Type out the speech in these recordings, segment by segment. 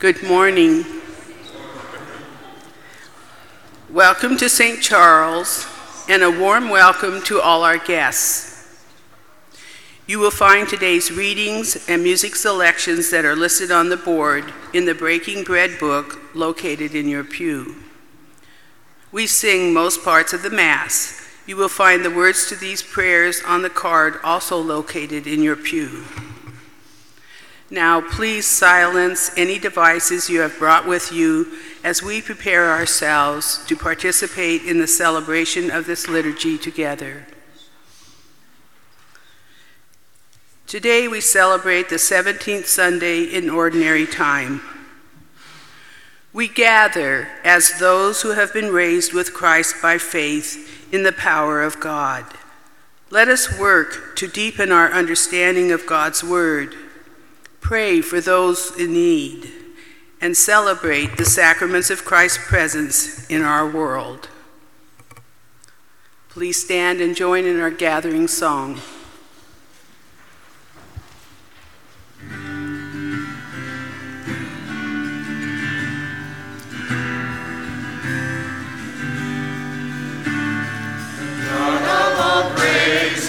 Good morning. Welcome to St. Charles, and a warm welcome to all our guests. You will find today's readings and music selections that are listed on the board in the Breaking Bread book located in your pew. We sing most parts of the Mass. You will find the words to these prayers on the card also located in your pew. Now, please silence any devices you have brought with you as we prepare ourselves to participate in the celebration of this liturgy together. Today, we celebrate the 17th Sunday in Ordinary Time. We gather as those who have been raised with Christ by faith in the power of God. Let us work to deepen our understanding of God's Word pray for those in need, and celebrate the sacraments of Christ's presence in our world. Please stand and join in our gathering song.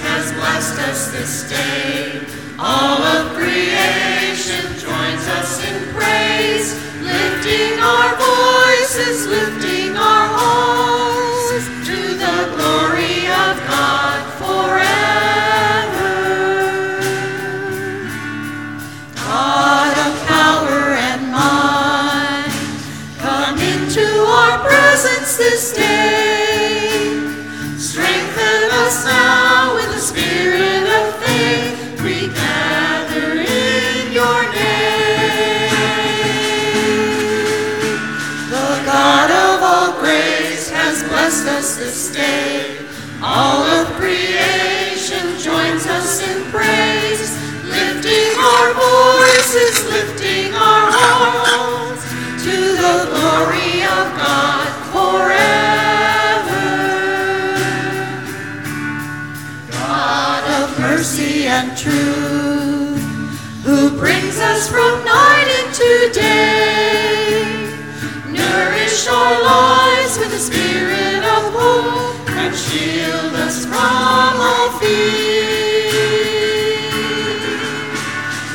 Has blessed us this day. All of creation joins us in praise, lifting our voices, lifting our hearts and truth, who brings us from night into day. Nourish our lives with the spirit of hope and shield us from all fear.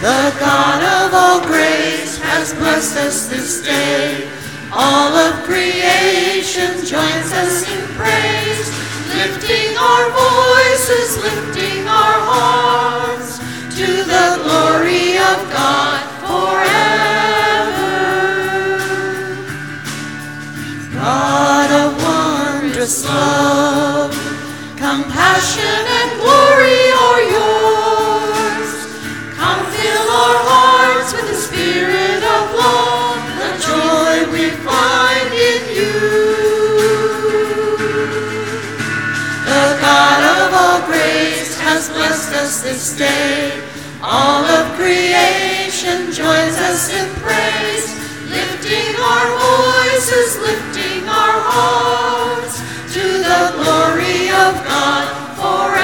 The God of all grace has blessed us this day. All of creation joins us in praise, lifting our voices, lifting our hearts to the glory of God forever. God of wondrous love, compassion blessed us this day. All of creation joins us in praise, lifting our voices, lifting our hearts to the glory of God forever.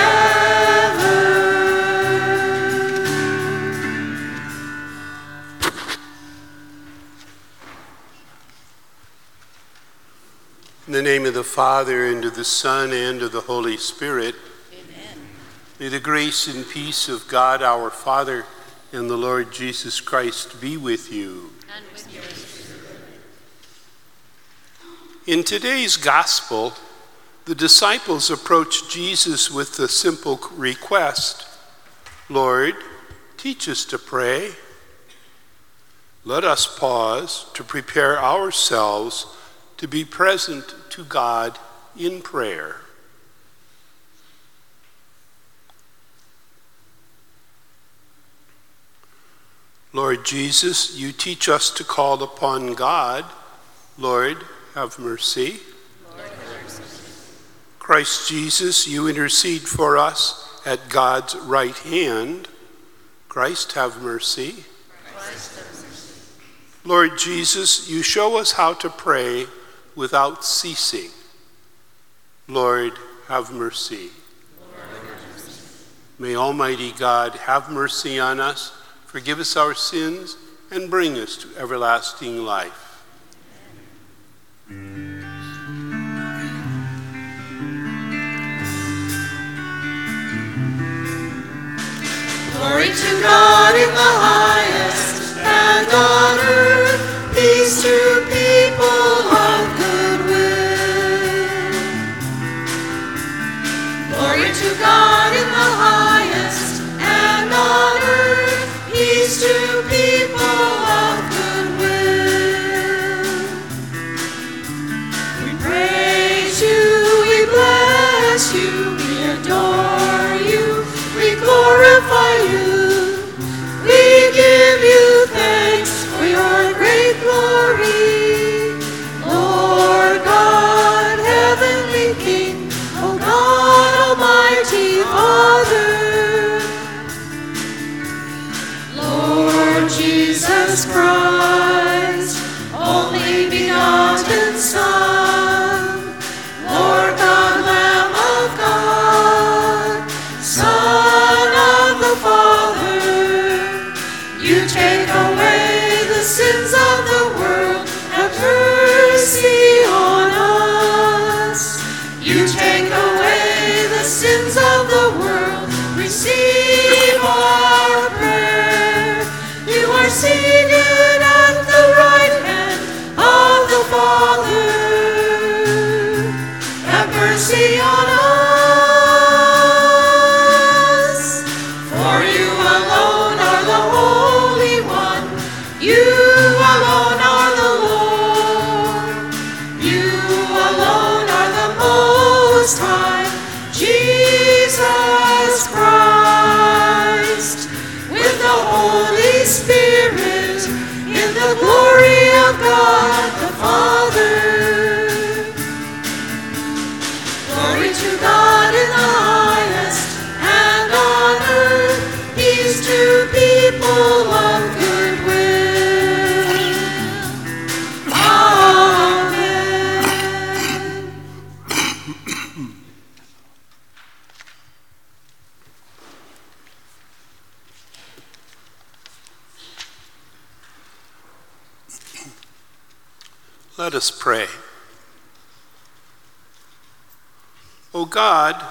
In the name of the Father, and of the Son, and of the Holy Spirit. May the grace and peace of God our Father and the Lord Jesus Christ be with you. And with yours. In today's gospel, the disciples approach Jesus with the simple request Lord, teach us to pray. Let us pause to prepare ourselves to be present to God in prayer. Lord Jesus, you teach us to call upon God. Lord, have mercy. Christ Jesus, you intercede for us at God's right hand. Christ, have mercy. Lord Jesus, you show us how to pray without ceasing. Lord, have mercy. May Almighty God have mercy on us, forgive us our sins, and bring us to everlasting life. Glory to God in the highest, and on earth peace to people of good will. Glory to God in the highest, bless you, we adore you, we glorify you. Let us pray. O God,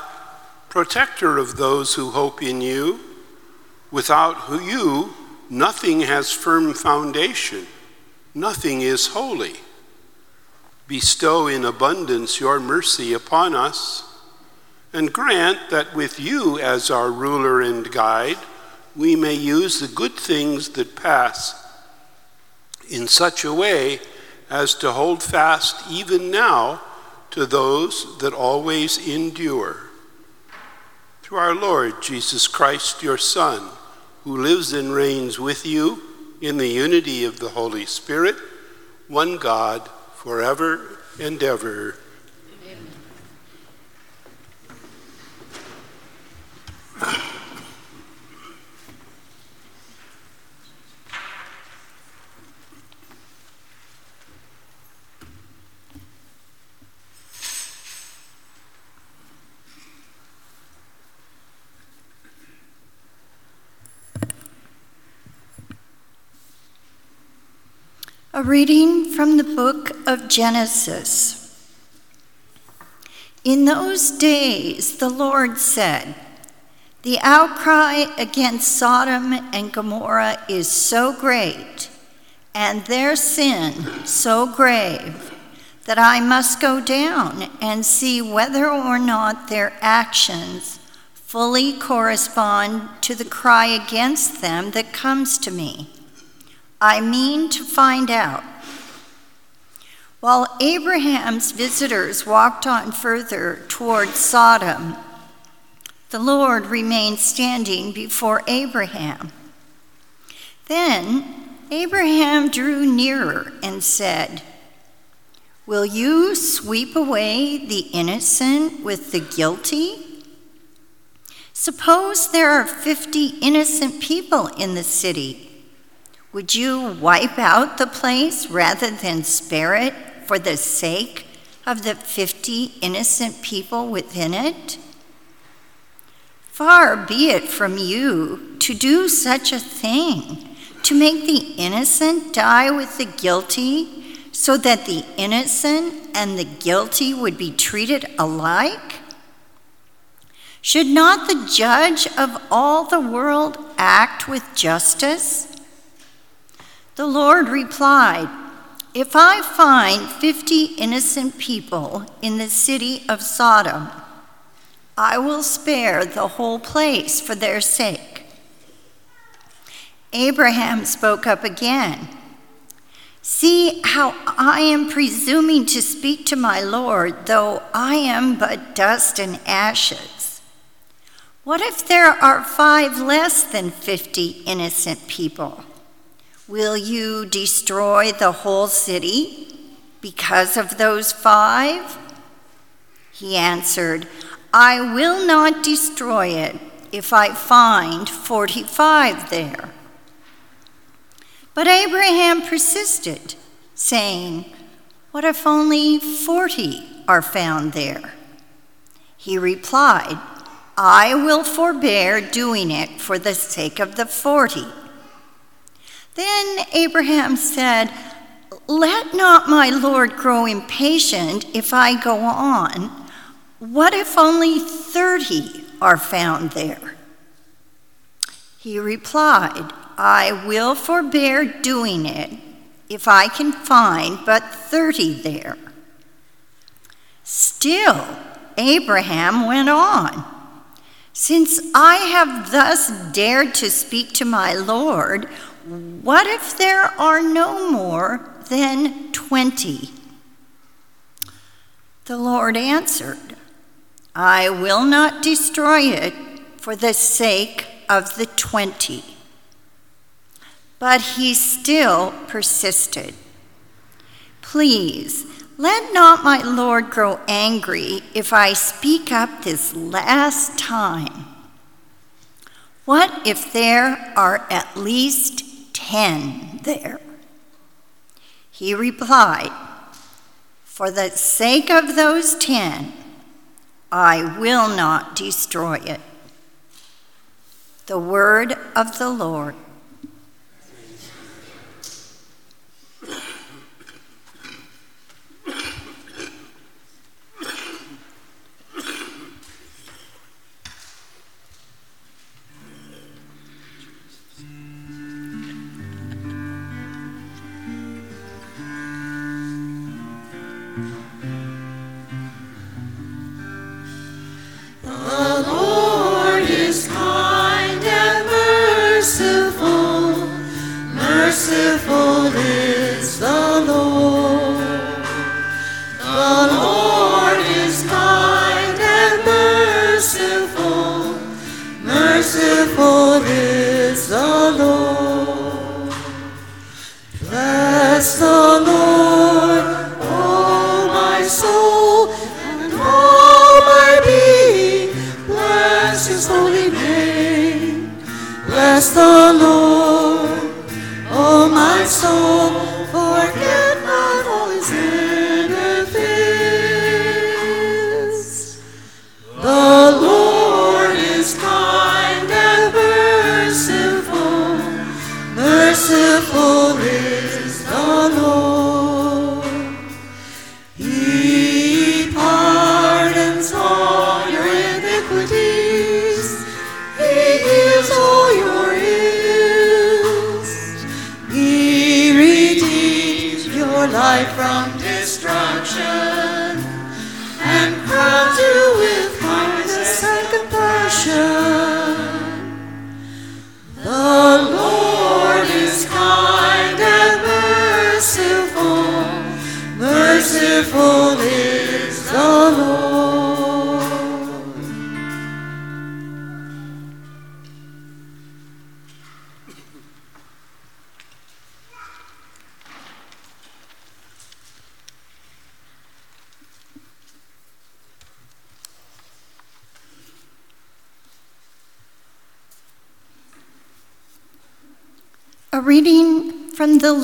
protector of those who hope in you, without you, nothing has firm foundation, nothing is holy. Bestow in abundance your mercy upon us, and grant that with you as our ruler and guide, we may use the good things that pass in such a way as to hold fast even now to those that always endure. Through our Lord Jesus Christ, your Son, who lives and reigns with you in the unity of the Holy Spirit, one God, forever and ever. A reading from the book of Genesis. In those days, the Lord said, The outcry against Sodom and Gomorrah is so great, and their sin so grave, that I must go down and see whether or not their actions fully correspond to the cry against them that comes to me. I mean to find out. While Abraham's visitors walked on further toward Sodom, the Lord remained standing before Abraham. Then Abraham drew nearer and said, Will you sweep away the innocent with the guilty? Suppose there are 50 innocent people in the city. Would you wipe out the place rather than spare it for the sake of the 50 innocent people within it? Far be it from you to do such a thing, to make the innocent die with the guilty, so that the innocent and the guilty would be treated alike? Should not the judge of all the world act with justice? The Lord replied, If I find 50 innocent people in the city of Sodom, I will spare the whole place for their sake. Abraham spoke up again. See how I am presuming to speak to my Lord, though I am but dust and ashes. What if there are five less than 50 innocent people? Will you destroy the whole city because of those five? He answered, I will not destroy it if I find 45 there. But Abraham persisted, saying, What if only 40 are found there? He replied, I will forbear doing it for the sake of the 40. Then Abraham said, Let not my Lord grow impatient if I go on. What if only 30 are found there? He replied, I will forbear doing it if I can find but 30 there. Still, Abraham went on. Since I have thus dared to speak to my Lord, what if there are no more than 20? The Lord answered, I will not destroy it for the sake of the 20. But he still persisted. Please, let not my Lord grow angry if I speak up this last time. What if there are at least ten there? He replied, For the sake of those ten, I will not destroy it. The word of the Lord. A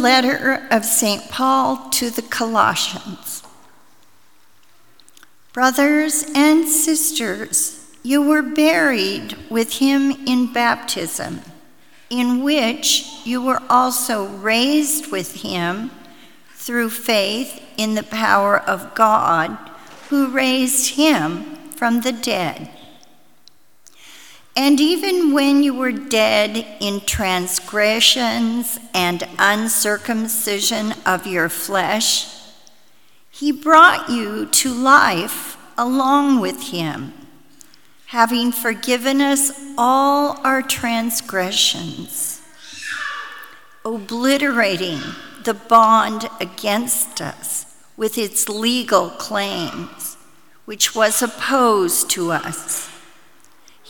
letter of St. Paul to the Colossians. Brothers and sisters, you were buried with him in baptism, in which you were also raised with him through faith in the power of God who raised him from the dead. And even when you were dead in transgressions and uncircumcision of your flesh, he brought you to life along with him, having forgiven us all our transgressions, obliterating the bond against us with its legal claims, which was opposed to us.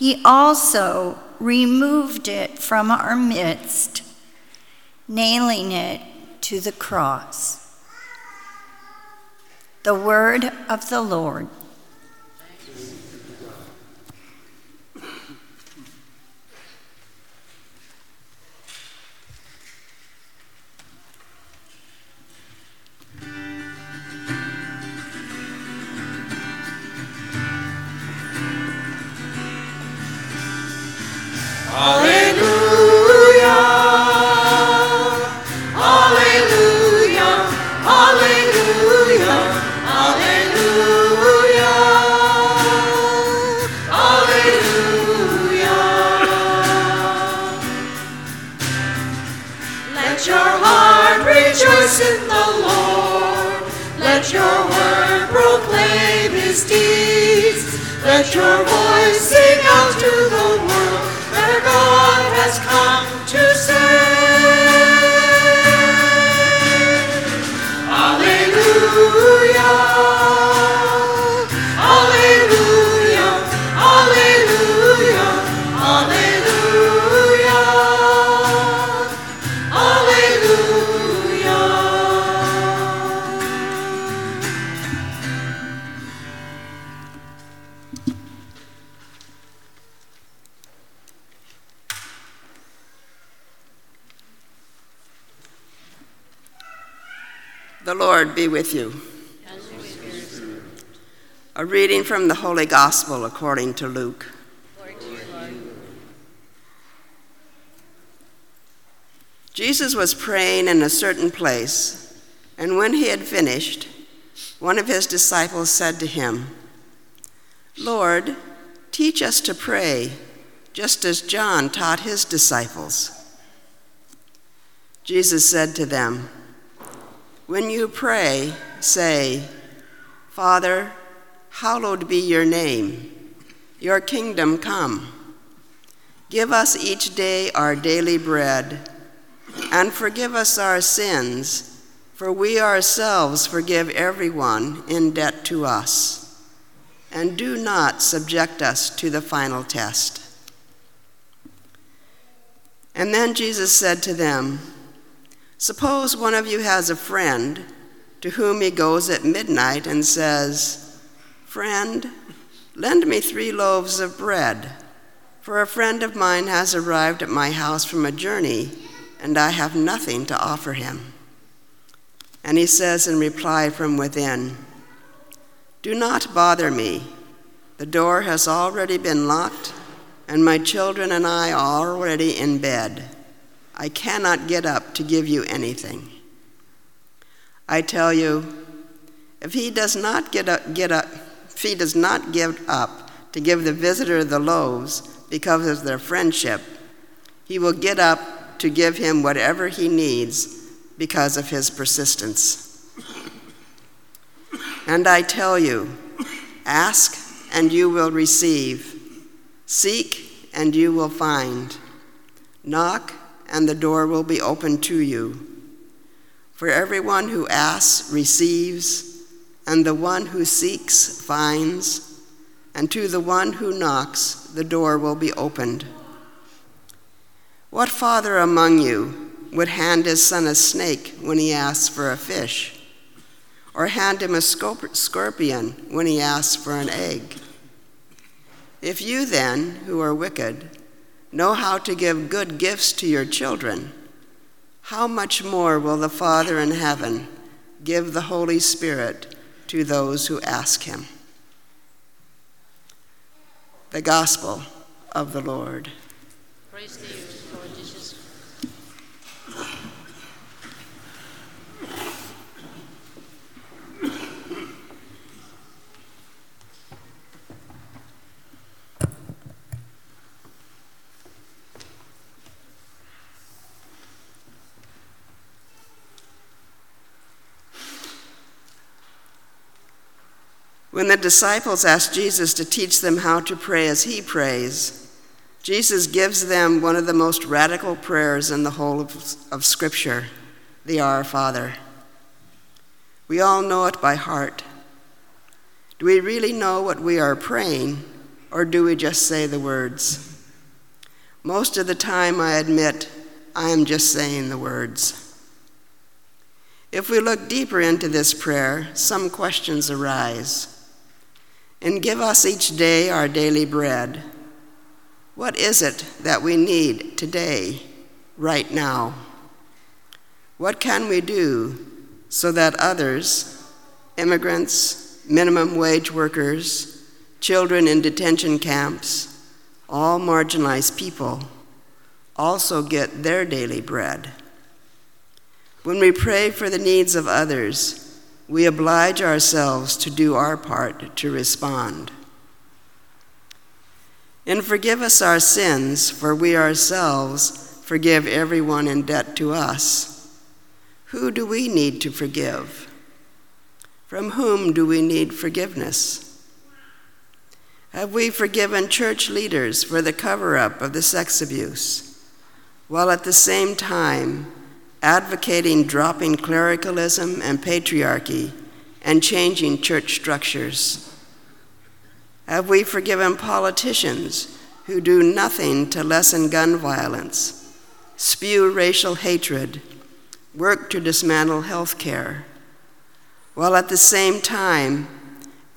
He also removed it from our midst, nailing it to the cross. The word of the Lord. Your heart rejoice in the Lord. Let your word proclaim his deeds. Let your voice sing be with you. A reading from the Holy Gospel according to Luke. Jesus was praying in a certain place, and when he had finished, one of his disciples said to him, Lord, teach us to pray, just as John taught his disciples. Jesus said to them, When you pray, say, Father, hallowed be your name, your kingdom come. Give us each day our daily bread, and forgive us our sins, for we ourselves forgive everyone in debt to us. And do not subject us to the final test. And then Jesus said to them, Suppose one of you has a friend to whom he goes at midnight and says, Friend, lend me three loaves of bread, for a friend of mine has arrived at my house from a journey, and I have nothing to offer him. And he says in reply from within, Do not bother me. The door has already been locked, and my children and I are already in bed. I cannot get up to give you anything. I tell you, if he does not get up, get up, if he does not give up to give the visitor the loaves because of their friendship, he will get up to give him whatever he needs because of his persistence. And I tell you, ask and you will receive, seek and you will find, knock and the door will be opened to you. For everyone who asks receives, and the one who seeks finds, and to the one who knocks the door will be opened. What father among you would hand his son a snake when he asks for a fish? Or hand him a scorp- scorpion when he asks for an egg? If you then, who are wicked, know how to give good gifts to your children, how much more will the Father in heaven give the Holy Spirit to those who ask him? The Gospel of the Lord. Praise to you, Lord Jesus When the disciples ask Jesus to teach them how to pray as he prays, Jesus gives them one of the most radical prayers in the whole of, of Scripture the Our Father. We all know it by heart. Do we really know what we are praying, or do we just say the words? Most of the time, I admit, I am just saying the words. If we look deeper into this prayer, some questions arise. And give us each day our daily bread. What is it that we need today, right now? What can we do so that others, immigrants, minimum wage workers, children in detention camps, all marginalized people, also get their daily bread? When we pray for the needs of others, we oblige ourselves to do our part to respond. And forgive us our sins, for we ourselves forgive everyone in debt to us. Who do we need to forgive? From whom do we need forgiveness? Have we forgiven church leaders for the cover up of the sex abuse, while at the same time advocating dropping clericalism and patriarchy and changing church structures? Have we forgiven politicians who do nothing to lessen gun violence, spew racial hatred, work to dismantle health care, while at the same time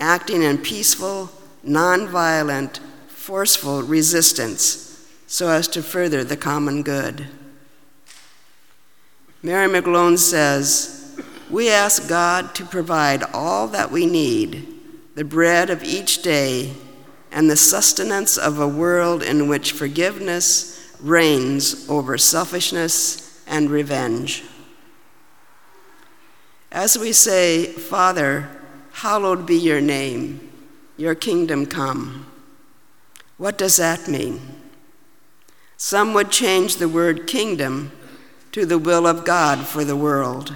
acting in peaceful, nonviolent, forceful resistance so as to further the common good? Mary McGlone says, We ask God to provide all that we need the bread of each day and the sustenance of a world in which forgiveness reigns over selfishness and revenge. As we say, Father, hallowed be your name, your kingdom come. What does that mean? Some would change the word kingdom to the will of God for the world.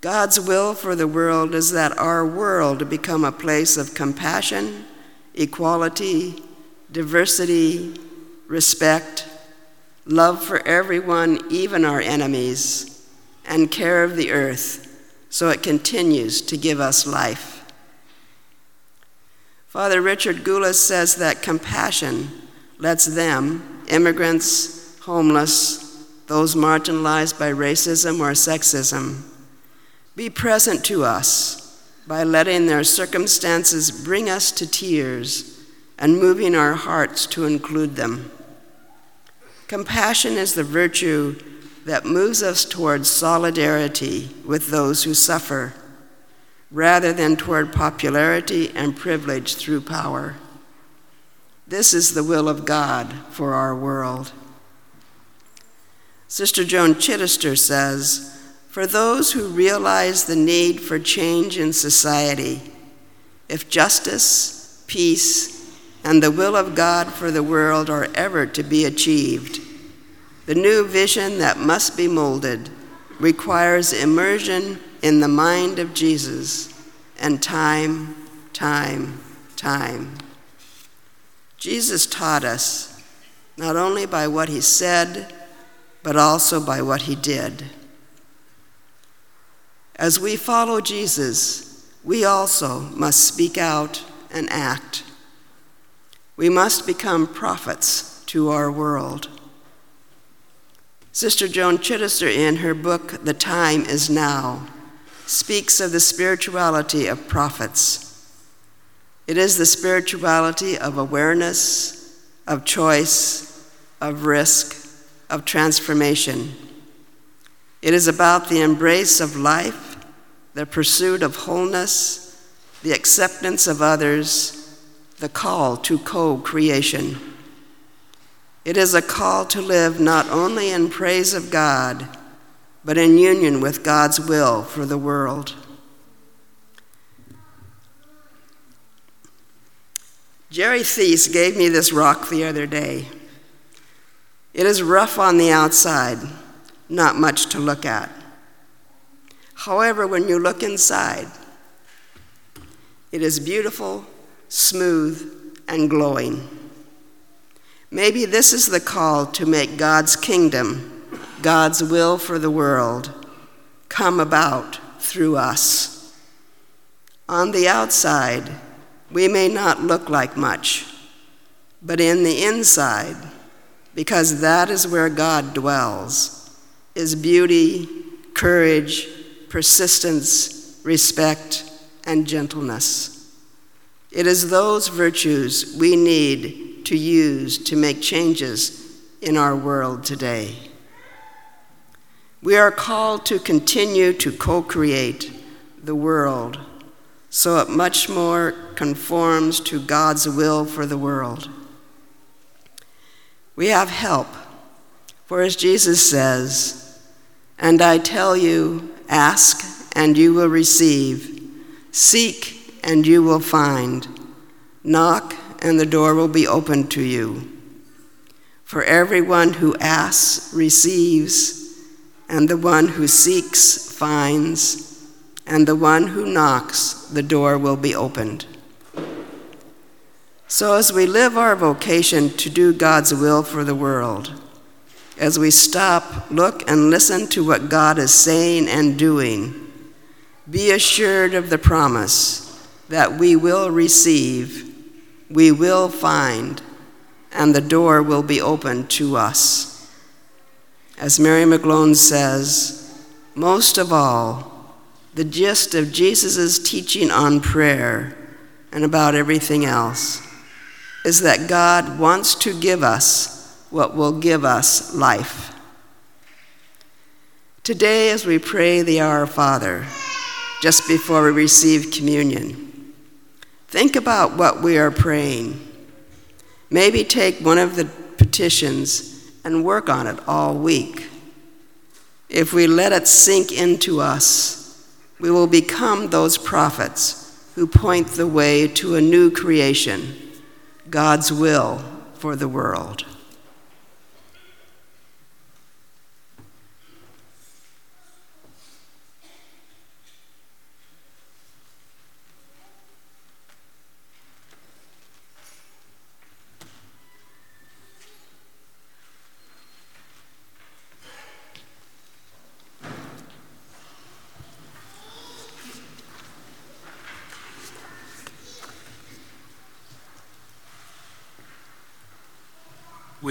God's will for the world is that our world become a place of compassion, equality, diversity, respect, love for everyone, even our enemies, and care of the earth so it continues to give us life. Father Richard Gulas says that compassion lets them, immigrants, homeless, those marginalized by racism or sexism, be present to us by letting their circumstances bring us to tears and moving our hearts to include them. Compassion is the virtue that moves us towards solidarity with those who suffer, rather than toward popularity and privilege through power. This is the will of God for our world. Sister Joan Chittister says, For those who realize the need for change in society, if justice, peace, and the will of God for the world are ever to be achieved, the new vision that must be molded requires immersion in the mind of Jesus and time, time, time. Jesus taught us not only by what he said, but also by what he did. As we follow Jesus, we also must speak out and act. We must become prophets to our world. Sister Joan Chittister, in her book, The Time Is Now, speaks of the spirituality of prophets. It is the spirituality of awareness, of choice, of risk, of transformation. It is about the embrace of life, the pursuit of wholeness, the acceptance of others, the call to co creation. It is a call to live not only in praise of God, but in union with God's will for the world. Jerry Thies gave me this rock the other day. It is rough on the outside, not much to look at. However, when you look inside, It is beautiful, smooth, and glowing. Maybe this is the call to make God's kingdom, God's will for the world, come about through us. On the outside, we may not look like much, but in the inside, because that is where God dwells, is beauty, courage, persistence, respect, and gentleness. It is those virtues we need to use to make changes in our world today. We are called to continue to co create the world so it much more conforms to God's will for the world. We have help, for as Jesus says, and I tell you, ask and you will receive, seek and you will find, knock and the door will be opened to you. For everyone who asks receives, and the one who seeks finds and the one who knocks, the door will be opened. So, as we live our vocation to do God's will for the world, as we stop, look, and listen to what God is saying and doing, be assured of the promise that we will receive, we will find, and the door will be opened to us. As Mary McGlone says, most of all, the gist of Jesus' teaching on prayer and about everything else is that God wants to give us what will give us life. Today, as we pray the Our Father, just before we receive communion, think about what we are praying. Maybe take one of the petitions and work on it all week. If we let it sink into us, we will become those prophets who point the way to a new creation, God's will for the world.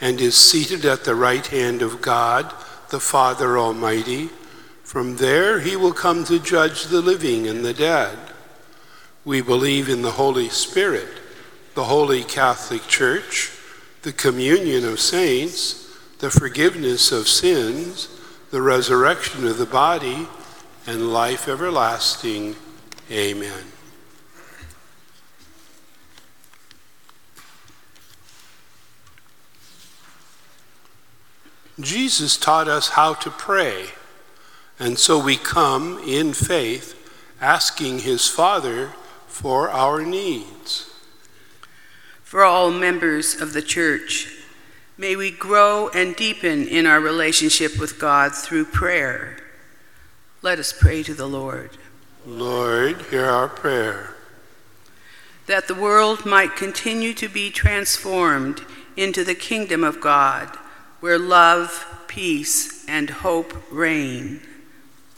and is seated at the right hand of God, the Father Almighty. From there he will come to judge the living and the dead. We believe in the Holy Spirit, the Holy Catholic Church, the communion of saints, the forgiveness of sins, the resurrection of the body, and life everlasting. Amen. Jesus taught us how to pray, and so we come in faith asking his Father for our needs. For all members of the church, may we grow and deepen in our relationship with God through prayer. Let us pray to the Lord. Lord, hear our prayer. That the world might continue to be transformed into the kingdom of God where love, peace, and hope reign.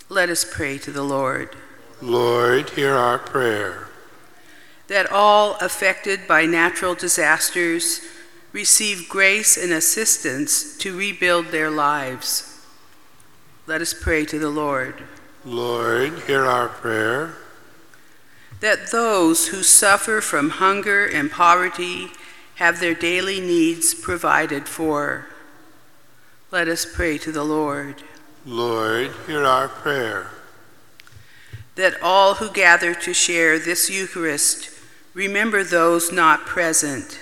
Let us pray to the Lord. Lord, hear our prayer. That all affected by natural disasters receive grace and assistance to rebuild their lives. Let us pray to the Lord. Lord, hear our prayer. That those who suffer from hunger and poverty have their daily needs provided for. Let us pray to the Lord. Lord, hear our prayer. That all who gather to share this Eucharist Remember those not present,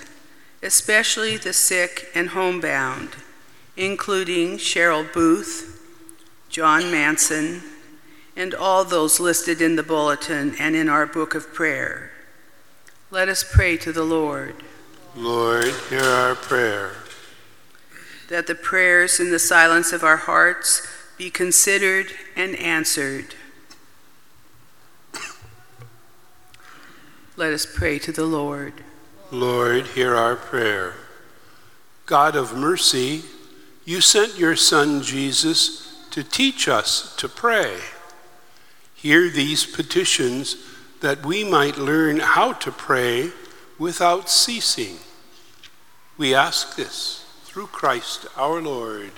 especially the sick and homebound, including Cheryl Booth, John Manson, and all those listed in the bulletin and in our book of prayer. Let us pray to the Lord. Lord, hear our prayer. That the prayers in the silence of our hearts be considered and answered. Let us pray to the Lord. Lord, hear our prayer. God of mercy, you sent your Son Jesus to teach us to pray. Hear these petitions that we might learn how to pray without ceasing. We ask this through Christ our Lord.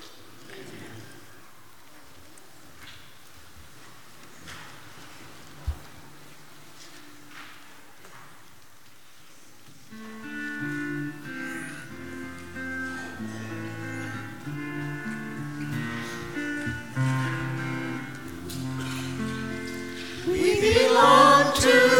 We belong to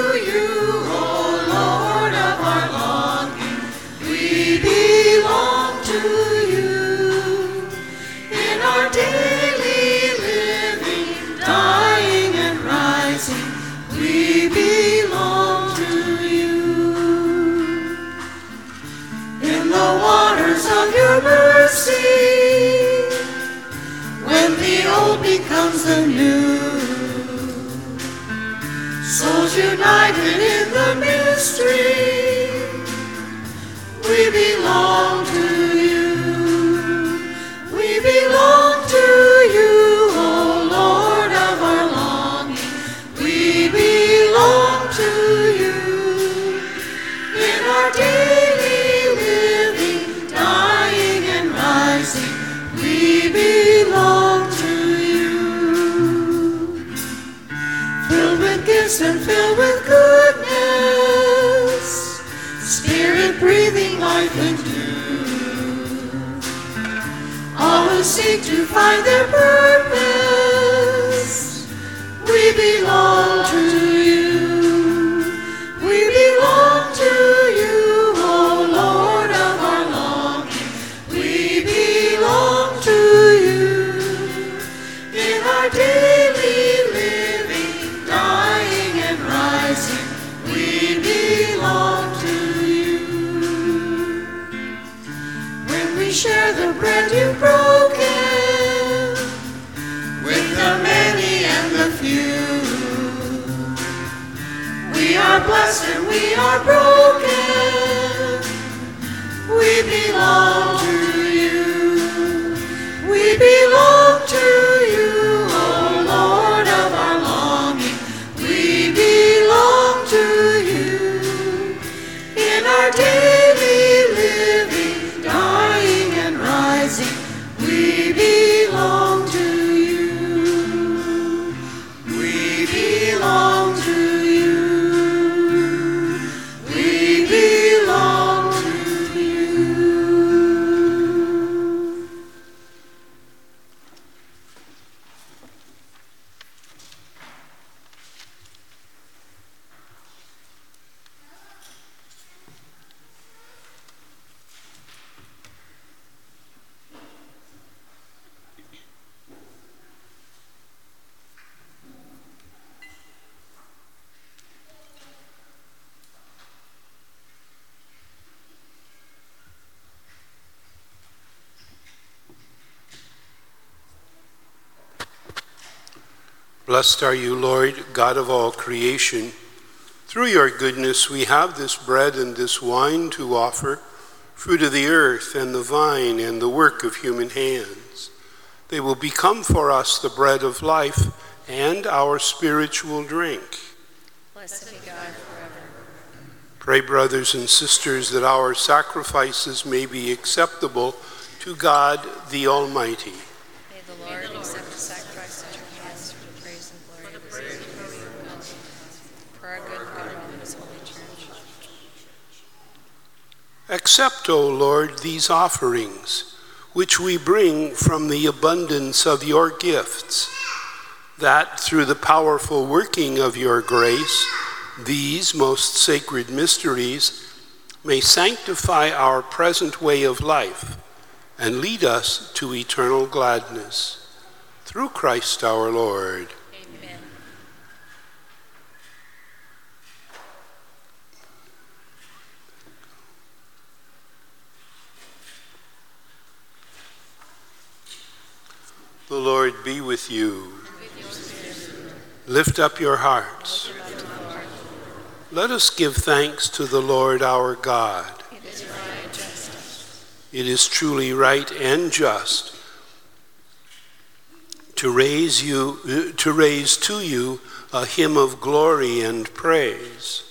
we belong to you. We belong to you, O Lord of our longing. We belong to you in our daily living, dying and rising. We belong to you filled with gifts and filled with seek to find their purpose. We belong to Blessed are you, Lord, God of all creation. Through your goodness, we have this bread and this wine to offer, fruit of the earth and the vine and the work of human hands. They will become for us the bread of life and our spiritual drink. Blessed be God forever. Pray, brothers and sisters, that our sacrifices may be acceptable to God the Almighty. May the Lord accept the sacrifice at your hands for the praise and glory of his name. For our good and good of all his holy church. Accept, O Lord, these offerings, which we bring from the abundance of your gifts, that through the powerful working of your grace, these most sacred mysteries may sanctify our present way of life and lead us to eternal gladness. Through Christ our Lord. The Lord be with you. Lift up your hearts. Let us give thanks to the Lord our God. It is truly right and just to raise you to raise to you a hymn of glory and praise.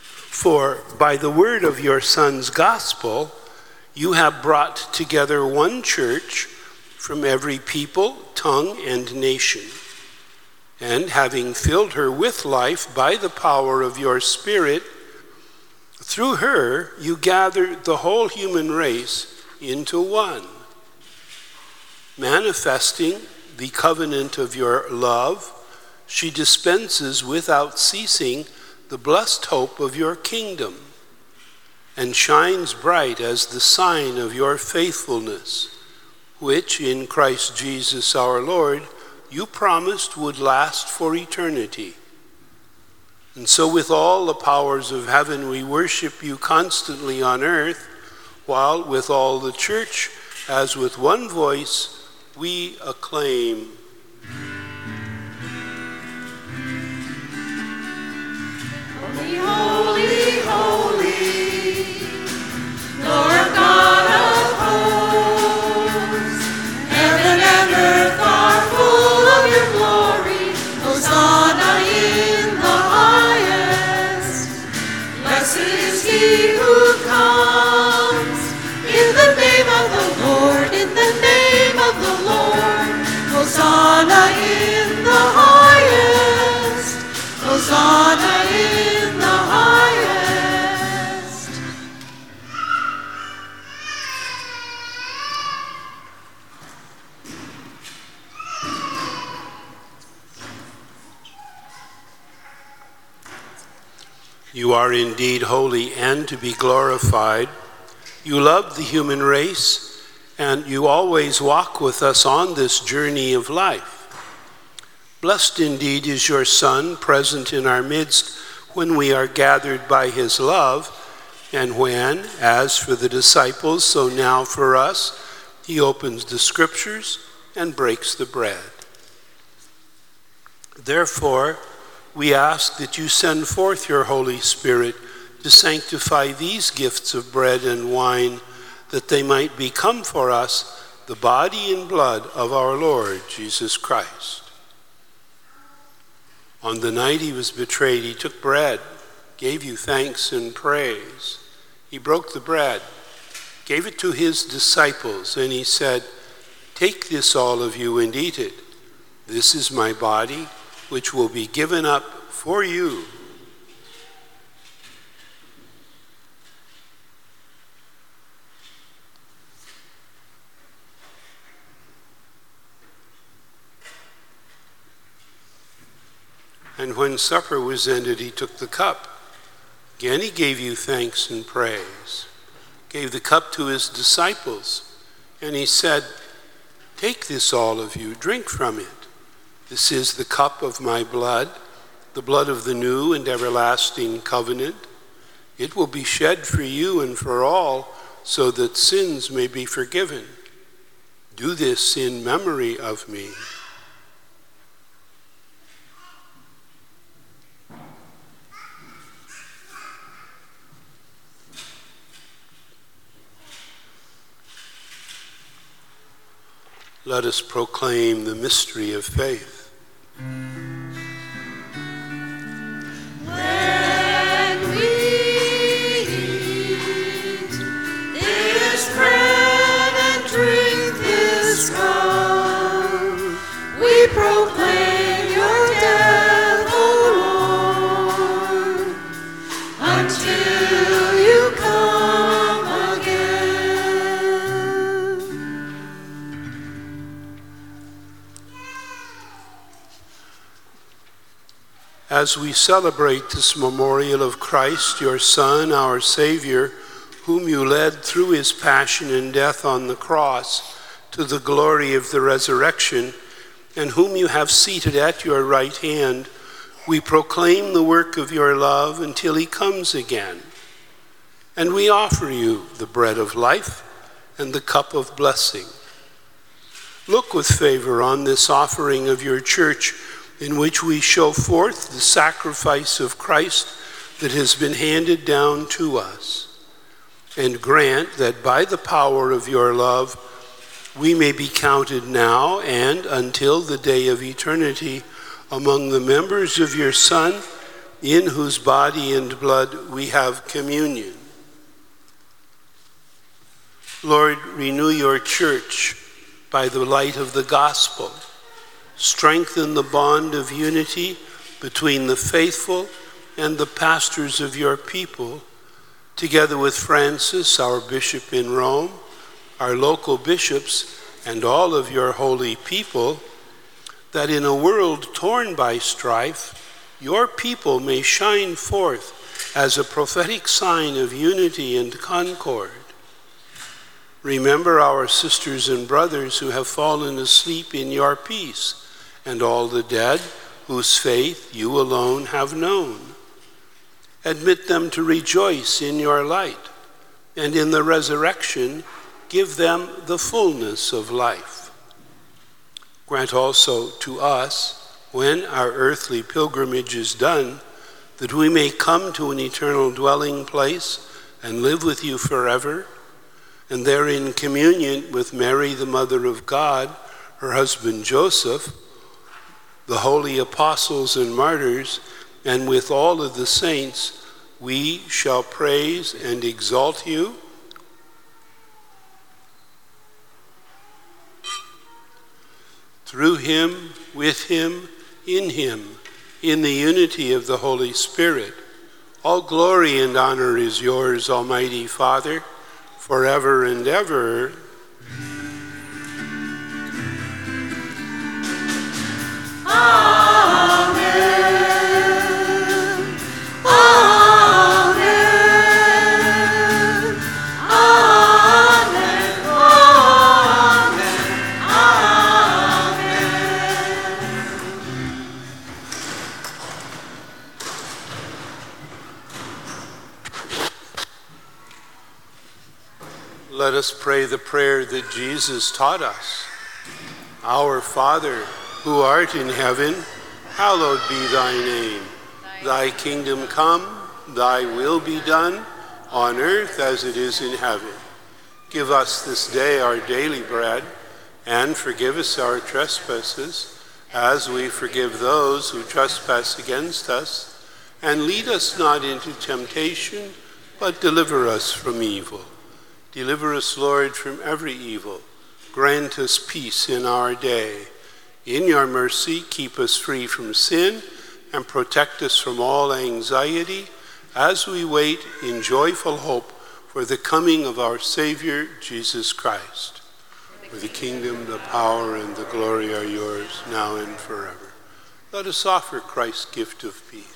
For by the word of your son's gospel you have brought together one church from every people, tongue, and nation. And having filled her with life by the power of your Spirit, through her you gathered the whole human race into one, manifesting the covenant of your love. She dispenses without ceasing the blessed hope of your kingdom and shines bright as the sign of your faithfulness which in Christ Jesus our Lord you promised would last for eternity. And so, with all the powers of heaven, we worship you constantly on earth, while with all the church, as with one voice, we acclaim. Holy, holy, holy, You are indeed holy and to be glorified. You love the human race, and you always walk with us on this journey of life. Blessed indeed is your Son, present in our midst when we are gathered by his love, and when, as for the disciples, so now for us, he opens the scriptures and breaks the bread. Therefore, we ask that you send forth your Holy Spirit to sanctify these gifts of bread and wine, that they might become for us the body and blood of our Lord Jesus Christ. On the night he was betrayed, he took bread, gave you thanks and praise. He broke the bread, gave it to his disciples, and he said, Take this, all of you, and eat it. This is my body, which will be given up for you. And when supper was ended, he took the cup. Again, he gave you thanks and praise. Gave the cup to his disciples, and he said, Take this, all of you, drink from it. This is the cup of my blood, the blood of the new and everlasting covenant. It will be shed for you and for all, so that sins may be forgiven. Do this in memory of me. Let us proclaim the mystery of faith. When as we celebrate this memorial of Christ, your Son, our Savior, whom you led through his passion and death on the cross to the glory of the resurrection, and whom you have seated at your right hand, we proclaim the work of your love until he comes again. And we offer you the bread of life and the cup of blessing. Look with favor on this offering of your church in which we show forth the sacrifice of Christ that has been handed down to us. And grant that by the power of your love, we may be counted now and until the day of eternity among the members of your Son, in whose body and blood we have communion. Lord, renew your church by the light of the gospel strengthen the bond of unity between the faithful and the pastors of your people, together with Francis, our bishop in Rome, our local bishops, and all of your holy people, that in a world torn by strife, your people may shine forth as a prophetic sign of unity and concord. Remember our sisters and brothers who have fallen asleep in your peace and all the dead whose faith you alone have known. Admit them to rejoice in your light, and in the resurrection, give them the fullness of life. Grant also to us, when our earthly pilgrimage is done, that we may come to an eternal dwelling place and live with you forever, and there in communion with Mary, the Mother of God, her husband Joseph, the holy apostles and martyrs, and with all of the saints, we shall praise and exalt you. Through him, with him, in him, in the unity of the Holy Spirit. All glory and honor is yours, Almighty Father, forever and ever. Let us pray the prayer that Jesus taught us. Our Father, who art in heaven, hallowed be thy name. Thy kingdom come, thy will be done, on earth as it is in heaven. Give us this day our daily bread, and forgive us our trespasses, as we forgive those who trespass against us. And lead us not into temptation, but deliver us from evil. Deliver us, Lord, from every evil. Grant us peace in our day. In your mercy, keep us free from sin and protect us from all anxiety as we wait in joyful hope for the coming of our Savior, Jesus Christ. For the kingdom, the power, and the glory are yours, now and forever. Let us offer Christ's gift of peace.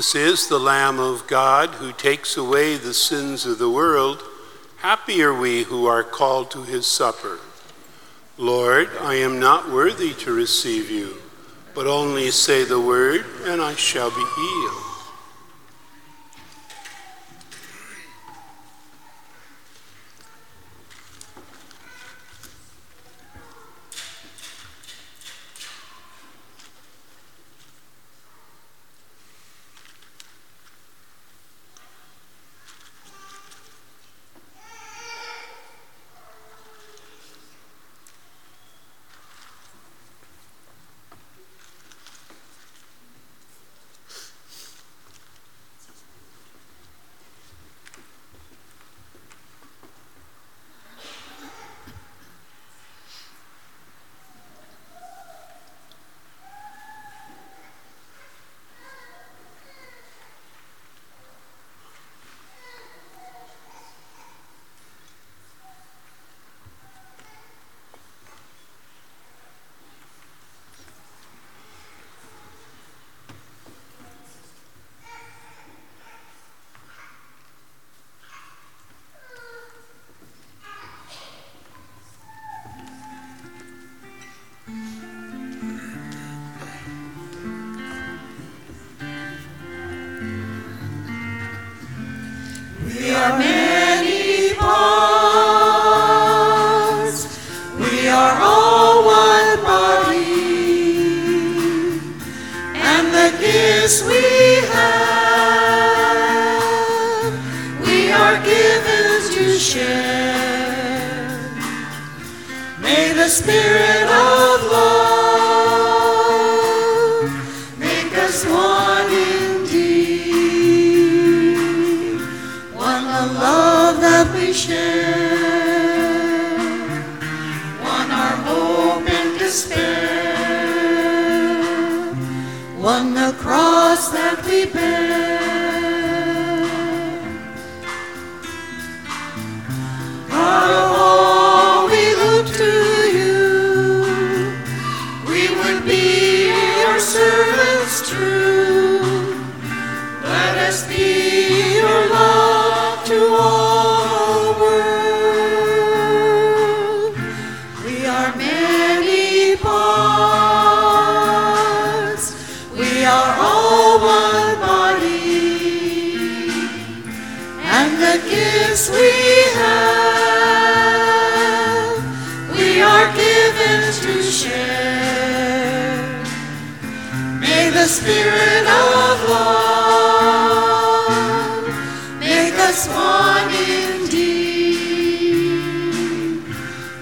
This is the Lamb of God who takes away the sins of the world. Happy are we who are called to his supper. Lord, I am not worthy to receive you, but only say the word, and I shall be healed.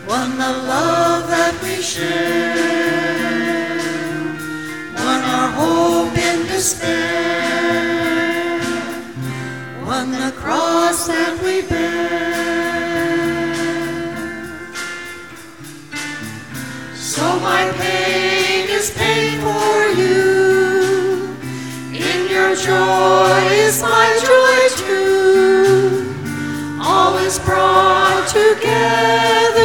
One the love that we share. One our hope in despair. One the cross that we bear. So my pain is paid for you. In your joy is my joy too. All is brought together.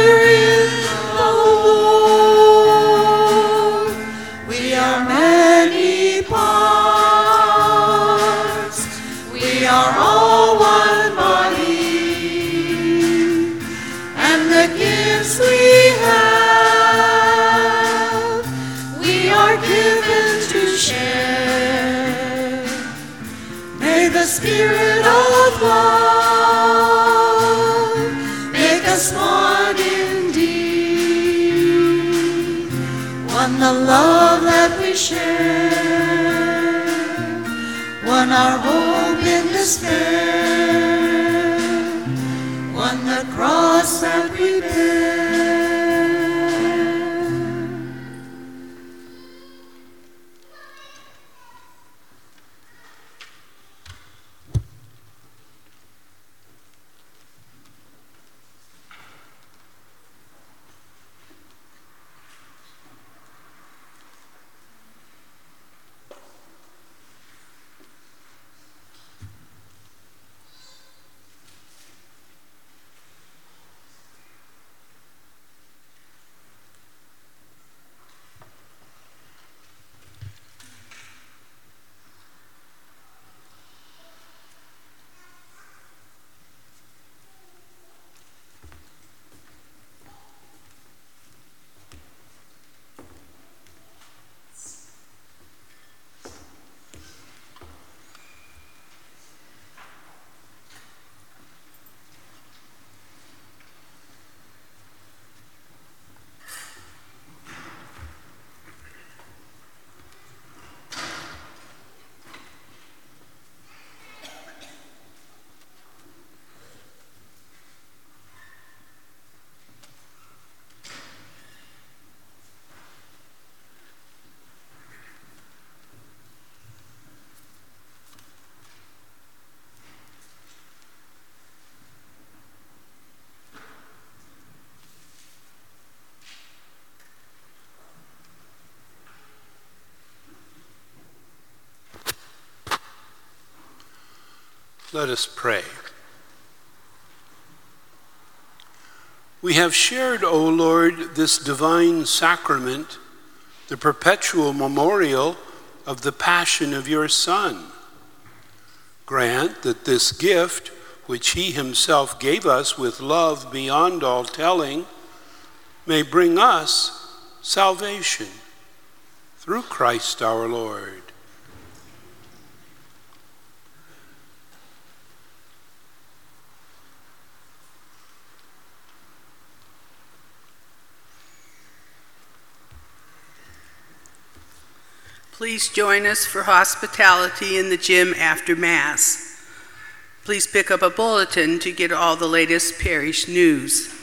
Let us pray. We have shared, O Lord, this divine sacrament, the perpetual memorial of the passion of your Son. Grant that this gift, which he himself gave us with love beyond all telling, may bring us salvation through Christ our Lord. Please join us for hospitality in the gym after Mass. Please pick up a bulletin to get all the latest parish news.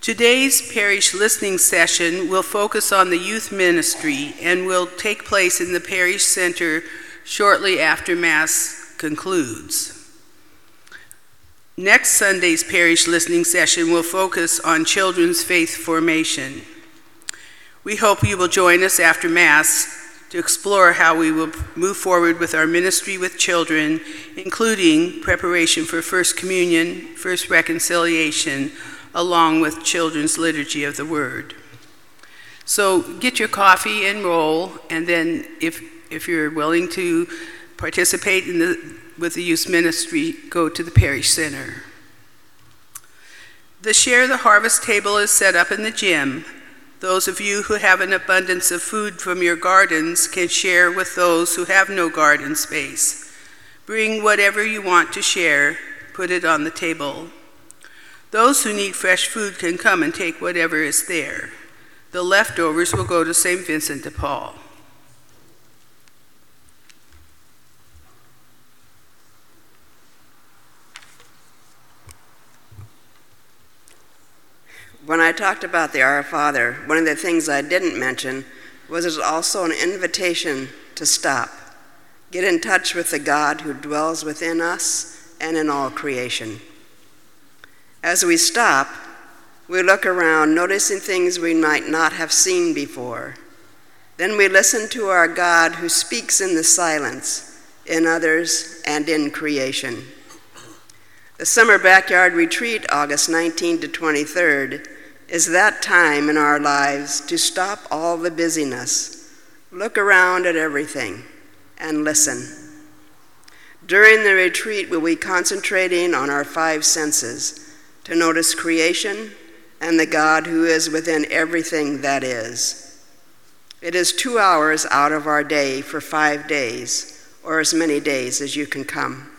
Today's parish listening session will focus on the youth ministry and will take place in the parish center shortly after Mass concludes. Next Sunday's parish listening session will focus on children's faith formation. We hope you will join us after Mass to explore how we will move forward with our ministry with children, including preparation for First Communion, First Reconciliation, along with Children's Liturgy of the Word. So get your coffee and roll, and then if, if you're willing to participate in the, with the youth ministry, go to the parish center. The Share the Harvest table is set up in the gym. Those of you who have an abundance of food from your gardens can share with those who have no garden space. Bring whatever you want to share, put it on the table. Those who need fresh food can come and take whatever is there. The leftovers will go to St. Vincent de Paul. When I talked about the Our Father, one of the things I didn't mention was it's also an invitation to stop, get in touch with the God who dwells within us and in all creation. As we stop, we look around, noticing things we might not have seen before. Then we listen to our God who speaks in the silence, in others, and in creation. The summer backyard retreat, August 19 to 23rd, is that time in our lives to stop all the busyness, look around at everything, and listen. During the retreat, we'll be concentrating on our five senses to notice creation and the God who is within everything that is. It is two hours out of our day for five days, or as many days as you can come.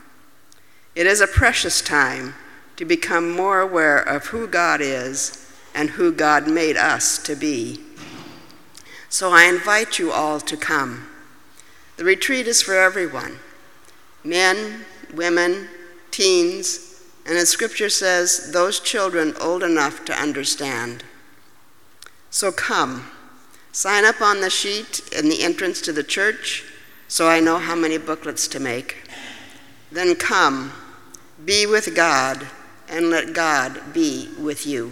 It is a precious time to become more aware of who God is and who God made us to be. So I invite you all to come. The retreat is for everyone men, women, teens, and as scripture says, those children old enough to understand. So come, sign up on the sheet in the entrance to the church so I know how many booklets to make. Then come, be with God, and let God be with you.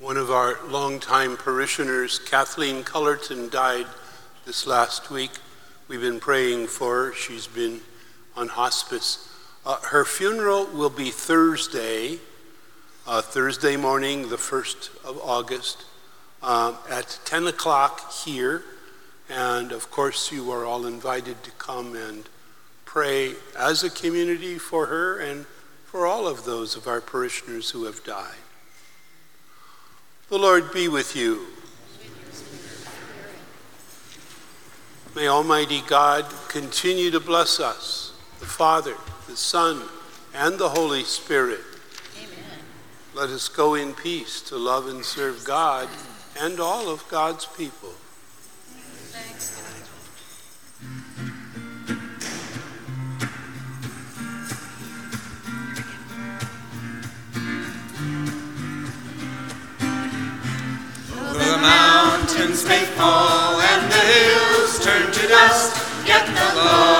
One of our longtime parishioners, Kathleen Cullerton, died this last week. We've been praying for her. She's been on hospice. Uh, her funeral will be Thursday, uh, Thursday morning, the 1st of August, uh, at 10 o'clock here. And of course, you are all invited to come and pray as a community for her and for all of those of our parishioners who have died. The Lord be with you. May Almighty God continue to bless us, the Father, the Son, and the Holy Spirit. Amen. Let us go in peace to love and serve God and all of God's people. Mountains may fall and the hills turn to dust, yet the love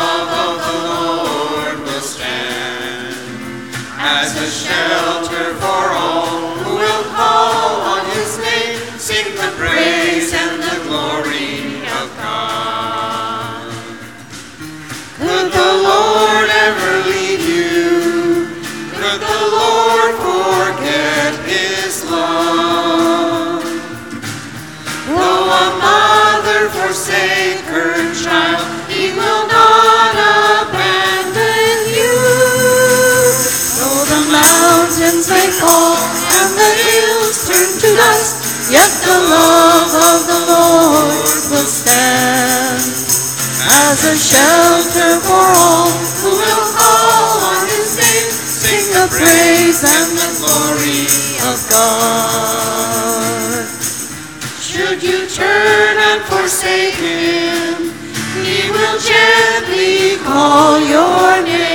fall and the hills turn to dust, yet the love of the Lord will stand as a shelter for all who will call on his name, sing the praise and the glory of God. Should you turn and forsake him, he will gently call your name.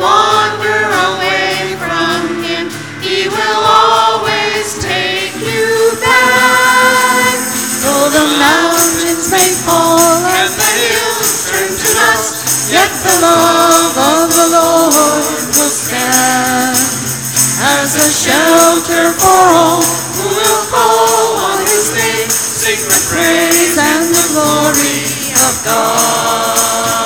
wander away from Him, He will always take you back. Though the mountains may fall and the hills turn to dust, yet the love of the Lord will stand as a shelter for all who will call on His name. Sing the praise and the glory of God.